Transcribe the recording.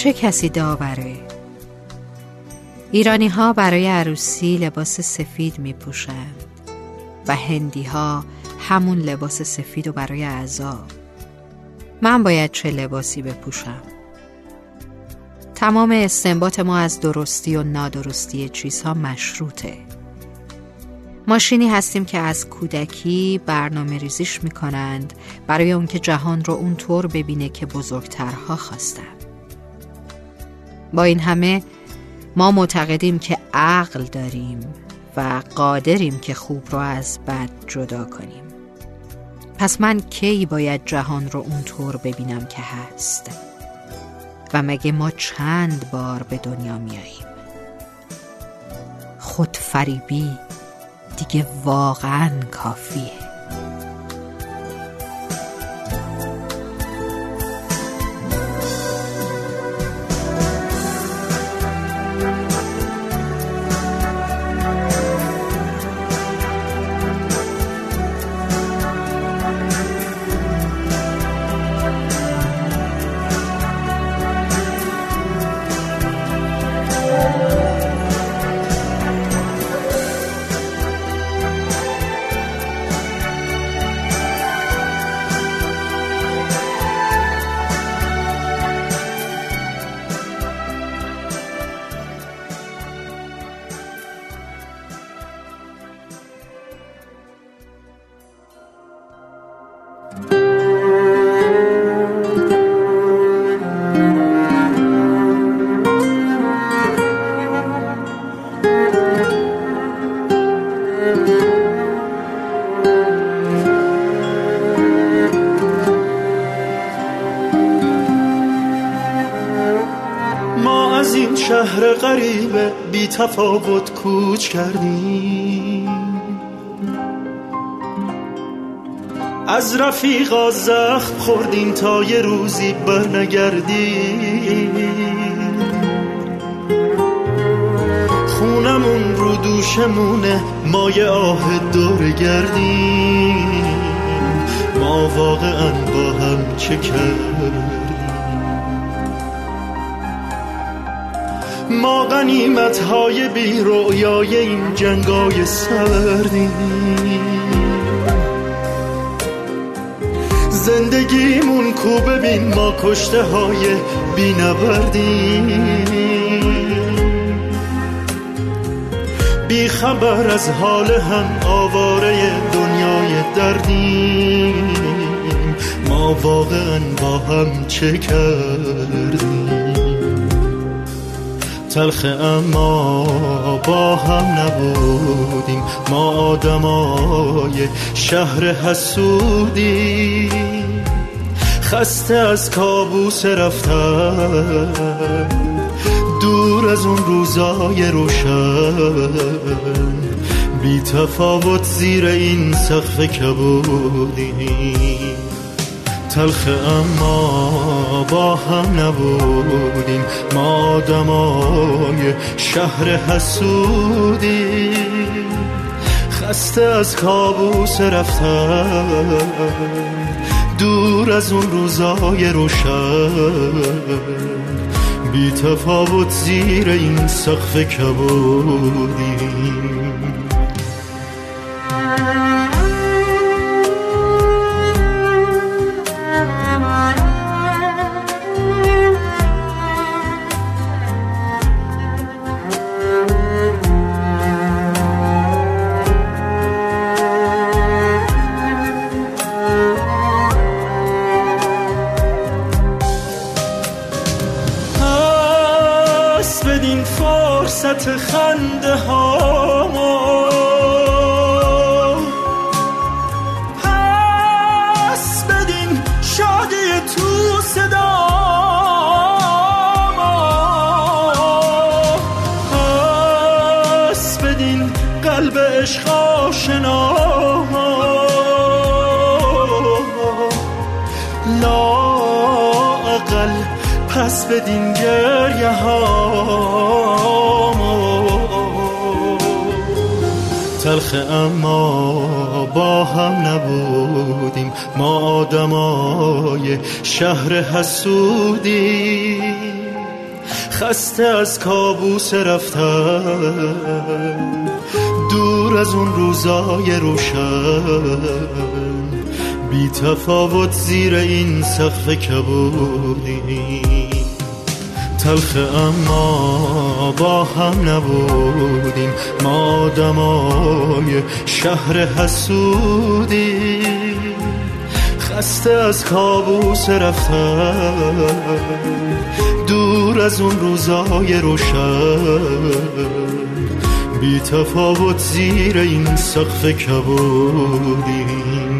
چه کسی داوره؟ ایرانی ها برای عروسی لباس سفید می پوشند و هندی ها همون لباس سفید و برای اعضا. من باید چه لباسی بپوشم؟ تمام استنباط ما از درستی و نادرستی چیزها مشروطه. ماشینی هستیم که از کودکی برنامه ریزیش می کنند برای اون که جهان رو اونطور ببینه که بزرگترها خواستن. با این همه ما معتقدیم که عقل داریم و قادریم که خوب رو از بد جدا کنیم. پس من کی باید جهان رو اونطور ببینم که هست؟ و مگه ما چند بار به دنیا میاییم؟ خودفریبی دیگه واقعا کافیه. از این شهر غریب بی تفاوت کوچ کردیم از رفیقا زخم خوردیم تا یه روزی برنگردیم خونمون رو دوشمونه ما یه آه دور گردیم ما واقعا با هم چه کردیم؟ ما غنیمت های بی رویای این جنگای سردیم زندگیمون کو ببین ما کشته های بی بی خبر از حال هم آواره دنیای دردیم ما واقعا با هم چه کردیم؟ تلخ اما با هم نبودیم. ما آدمای شهر حسودی خسته از کابوس رفتن. دور از اون روزای روشن. بی تفاوت زیر این سقف کبودیم. تلخ اما با هم نبودیم. ما آدمای شهر حسودی خسته از کابوس رفتن. دور از اون روزای روشن. بی تفاوت زیر این سقف کبودیم. فرصت خنده ها پس بدین شادی تو صدا پس بدین قلب عشق آشنا لا اقل پس بدین گریه ها. تلخ اما با هم نبودیم. ما آدمای شهر حسودی. خسته از کابوس رفتن. دور از اون روزای روشن. بی تفاوت زیر این سقف کبودی تلخ اما با هم نبودیم. ما دمای شهر حسودی خسته از کابوس رفتن. دور از اون روزای روشن. بی تفاوت زیر این سقف کبودیم.